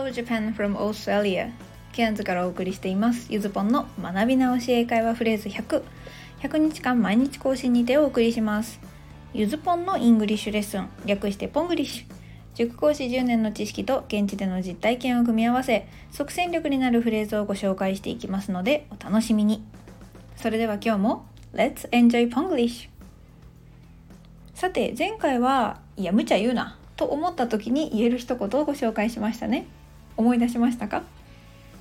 Hello Japan from Australia ケアンズからお送りしています。ゆずぽんの学び直し英会話フレーズ100 100日間毎日更新にてお送りします。ゆずぽんの English lesson。略して Ponglish。塾講師10年の知識と現地での実体験を組み合わせ即戦力になるフレーズをご紹介していきますのでお楽しみに。それでは今日も Let's enjoy Ponglish さて前回はいや無茶言うな。と思った時に言える一言をご紹介しましたね。思い出しましたか？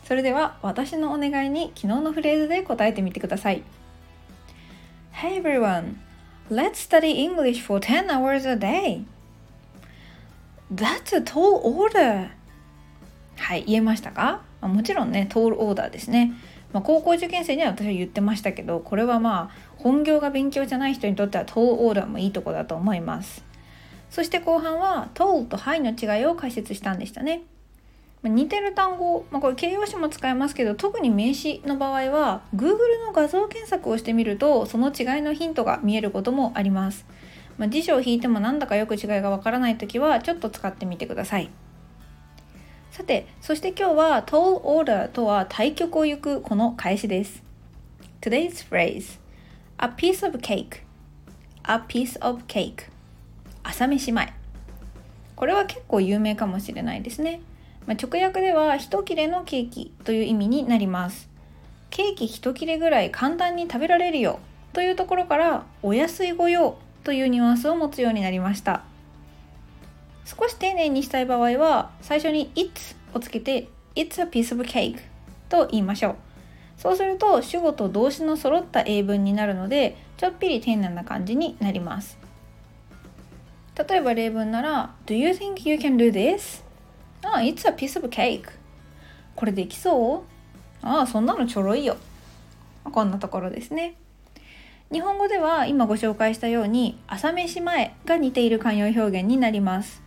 それでは私のお願いに昨日のフレーズで答えてみてください。Hey everyone let's study English for 10 hours a day. That's a tall order. はい言えましたか？もちろんね tall order ですね。まあ、高校受験生には私は言ってましたけどこれはまあ本業が勉強じゃない人にとっては tall order もいいとこだと思います。そして後半は tall と high の違いを解説したんでしたね。似てる単語、まあ、これ形容詞も使えますけど特に名詞の場合は Google の画像検索をしてみるとその違いのヒントが見えることもあります。まあ、辞書を引いてもなんだかよく違いがわからない時はちょっと使ってみてください。さて、そして今日は tall order とは対極を行くこの返しです。Today's phrase A piece of cake A piece of cake 朝飯前これは結構有名かもしれないですね、まあ、直訳では一切れのケーキという意味になります。ケーキ一切れぐらい簡単に食べられるよというところからお安いご用というニュアンスを持つようになりました。少し丁寧にしたい場合は最初に it をつけて It's a piece of cake と言いましょう。そうすると主語と動詞の揃った英文になるのでちょっぴり丁寧な感じになります。例えば例文なら Do you think you can do this? ああ、It's a piece of cake. これできそう？ああ、そんなのちょろいよ。こんなところですね。日本語では今ご紹介したように朝飯前が似ている慣用表現になります。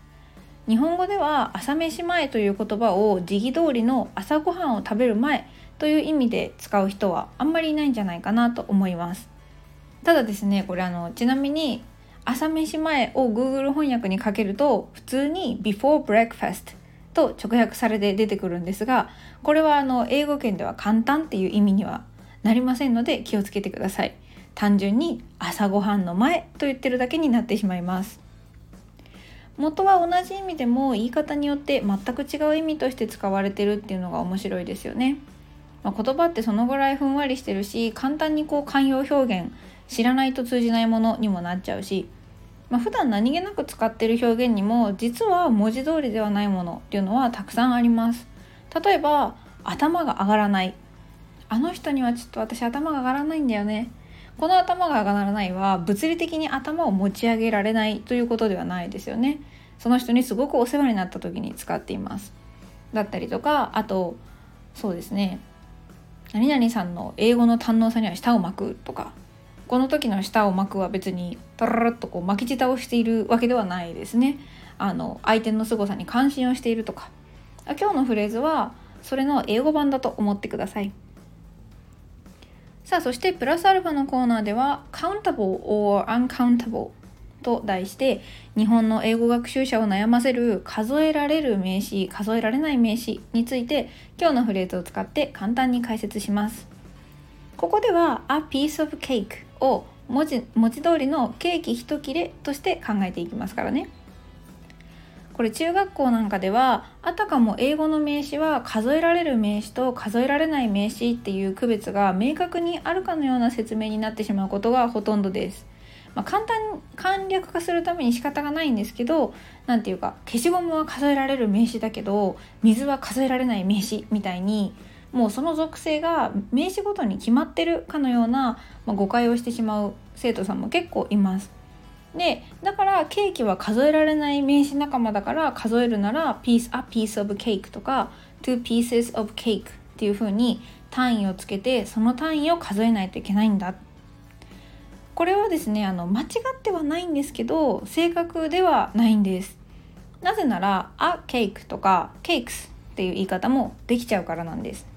日本語では朝飯前という言葉を時期通りの朝ごはんを食べる前という意味で使う人はあんまりいないんじゃないかなと思います。ただですねこれあのちなみに朝飯前を Google 翻訳にかけると普通に before breakfast と直訳されて出てくるんですがこれはあの英語圏では簡単っていう意味にはなりませんので気をつけてください。単純に朝ごはんの前と言ってるだけになってしまいます。元は同じ意味でも言い方によって全く違う意味として使われてるっていうのが面白いですよね、まあ、言葉ってそのぐらいふんわりしてるし簡単にこう慣用表現知らないと通じないものにもなっちゃうし、まあ、普段何気なく使ってる表現にも実は文字通りではないものっていうのはたくさんあります。例えば頭が上がらない。あの人にはちょっと私頭が上がらないんだよね。この頭が上がらないは物理的に頭を持ち上げられないということではないですよね。その人にすごくお世話になった時に使っています。だったりとかあとそうですね。何々さんの英語の堪能さには舌を巻くとか。この時の舌を巻くは別にタララッとこう巻き舌をしているわけではないですね。あの相手の凄さに関心をしているとか今日のフレーズはそれの英語版だと思ってください。さあそしてプラスアルファのコーナーでは countable or uncountable と題して日本の英語学習者を悩ませる数えられる名詞数えられない名詞について今日のフレーズを使って簡単に解説します。ここでは a piece of cake を文字文字通りのケーキ一切れとして考えていきますからね。これ中学校なんかではあたかも英語の名詞は数えられる名詞と数えられない名詞っていう区別が明確にあるかのような説明になってしまうことがほとんどです。まあ、簡単簡略化するために仕方がないんですけど何て言うか消しゴムは数えられる名詞だけど水は数えられない名詞みたいにもうその属性が名詞ごとに決まってるかのような、まあ、誤解をしてしまう生徒さんも結構います。でだからケーキは数えられない名詞仲間だから数えるなら piece a piece of cake とか two pieces of cake っていう風に単位をつけてその単位を数えないといけないんだ。これはですねあの間違ってはないんですけど正確ではないんです。なぜなら a cake とか cakes っていう言い方もできちゃうからなんです。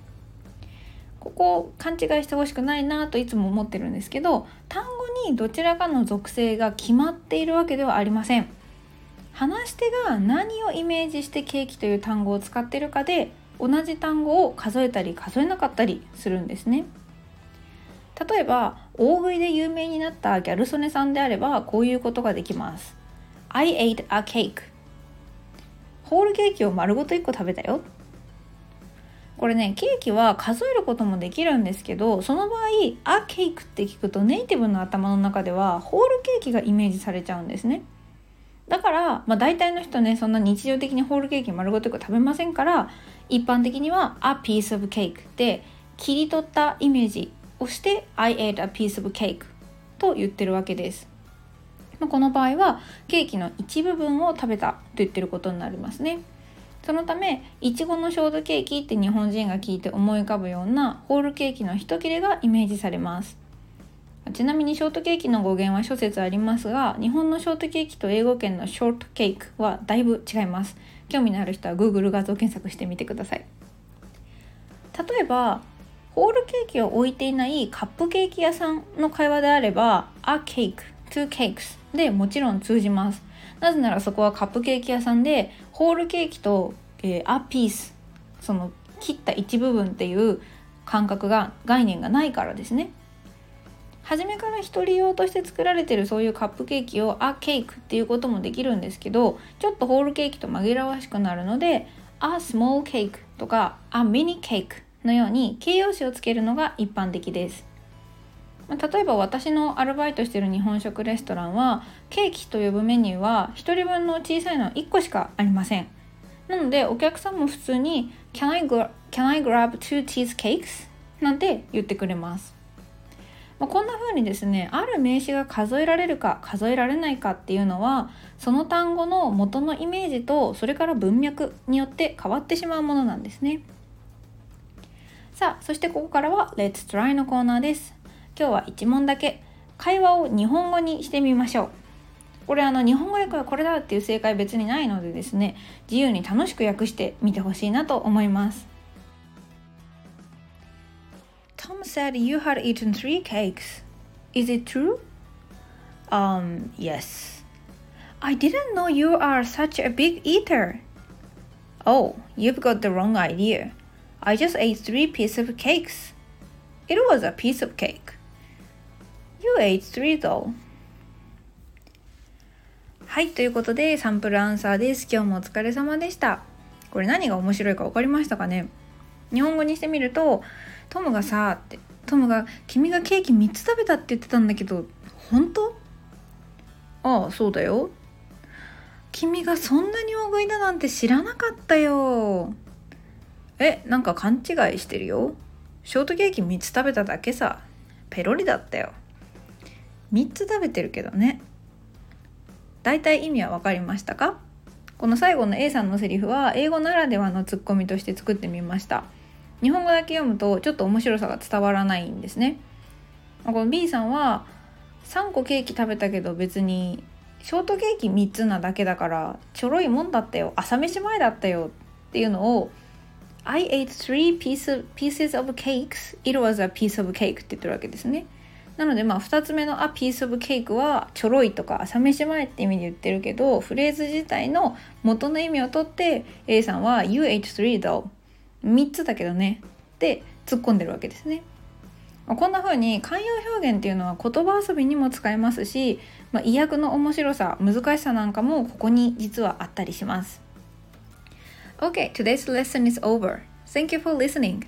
ここ勘違いしてほしくないなといつも思ってるんですけど単語にどちらかの属性が決まっているわけではありません話し手が何をイメージしてケーキという単語を使ってるかで同じ単語を数えたり数えなかったりするんですね。例えば大食いで有名になったギャル曽根さんであればこういうことができます。I ate a cake ホールケーキを丸ごと1個食べたよこれねケーキは数えることもできるんですけどその場合「あケーク」って聞くとネイティブの頭の中ではホールケーキがイメージされちゃうんですねだから、まあ、大体の人ねそんな日常的にホールケーキ丸ごとよく食べませんから一般的には「a piece of cake」で切り取ったイメージをして「I ate a piece of cake」と言ってるわけですまあこの場合はケーキの一部分を食べたと言ってることになりますね。そのためいちごのショートケーキって日本人が聞いて思い浮かぶようなホールケーキの一切れがイメージされます。ちなみにショートケーキの語源は諸説ありますが日本のショートケーキと英語圏のショートケーキはだいぶ違います。興味のある人は Google 画像検索してみてください。例えばホールケーキを置いていないカップケーキ屋さんの会話であれば A cake, two cakes でもちろん通じます。なぜならそこはカップケーキ屋さんでホールケーキと、えー、アピースその切った一部分っていう感覚が概念がないからですね初めから一人用として作られてるそういうカップケーキを「あケーク」っていうこともできるんですけどちょっとホールケーキと紛らわしくなるので「あスモールケーク」とか「あミニケーク」のように形容詞をつけるのが一般的です。まあ例えば私のアルバイトしてる日本食レストランはケーキと呼ぶメニューは1人分の小さいの1個しかありません。なのでお客さんも普通に Can I, Can I grab two cheesecakes? なんて言ってくれます、まあ、こんな風にですねある名詞が数えられるか数えられないかっていうのはその単語の元のイメージとそれから文脈によって変わってしまうものなんですね。さあそしてここからは Let's Try のコーナーです。今日は1問だけ会話を日本語にしてみましょうこれあの日本語訳はこれだっていう正解別にないのでですね自由に楽しく訳してみてほしいなと思います Tom said you had eaten three cakes. Is it true? Um, yes. I didn't know you are such a big eater. Oh, you've got the wrong idea. I just ate three pieces of cakes. It was a piece of cake. You ate three though. はい、ということでサンプルアンサーです。今日もお疲れ様でした。これ何が面白いか分かりましたかね？日本語にしてみると、トムがさ、って、トムが君がケーキ3つ食べたって言ってたんだけど、本当？ああ、そうだよ。君がそんなに大食いだなんて知らなかったよ。え、なんか勘違いしてるよ。ショートケーキ3つ食べただけさ。ペロリだったよ。3つ食べてるけどね。大体意味は分かりましたか？この最後の A さんのセリフは英語ならではのツッコミとして作ってみました。日本語だけ読むとちょっと面白さが伝わらないんですね。この B さんは3個ケーキ食べたけど別にショートケーキ3つなだけだからちょろいもんだったよ。朝飯前だったよっていうのを I ate three pieces, pieces of cakes. It was a piece of cake って言ってるわけですね。なのでまあ2つ目の「a piece of cake」はちょろいとか朝飯前って意味で言ってるけどフレーズ自体の元の意味をとって A さんは「You ate three though」3つだけどねって突っ込んでるわけですね。こんな風に慣用表現っていうのは言葉遊びにも使えますし、まあ、意訳の面白さ難しさなんかもここに実はあったりします。Okay, today's lesson is over. Thank you for listening.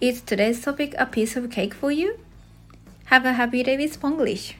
Is today's topic a piece of cake for you? Have a happy day with Spanglish!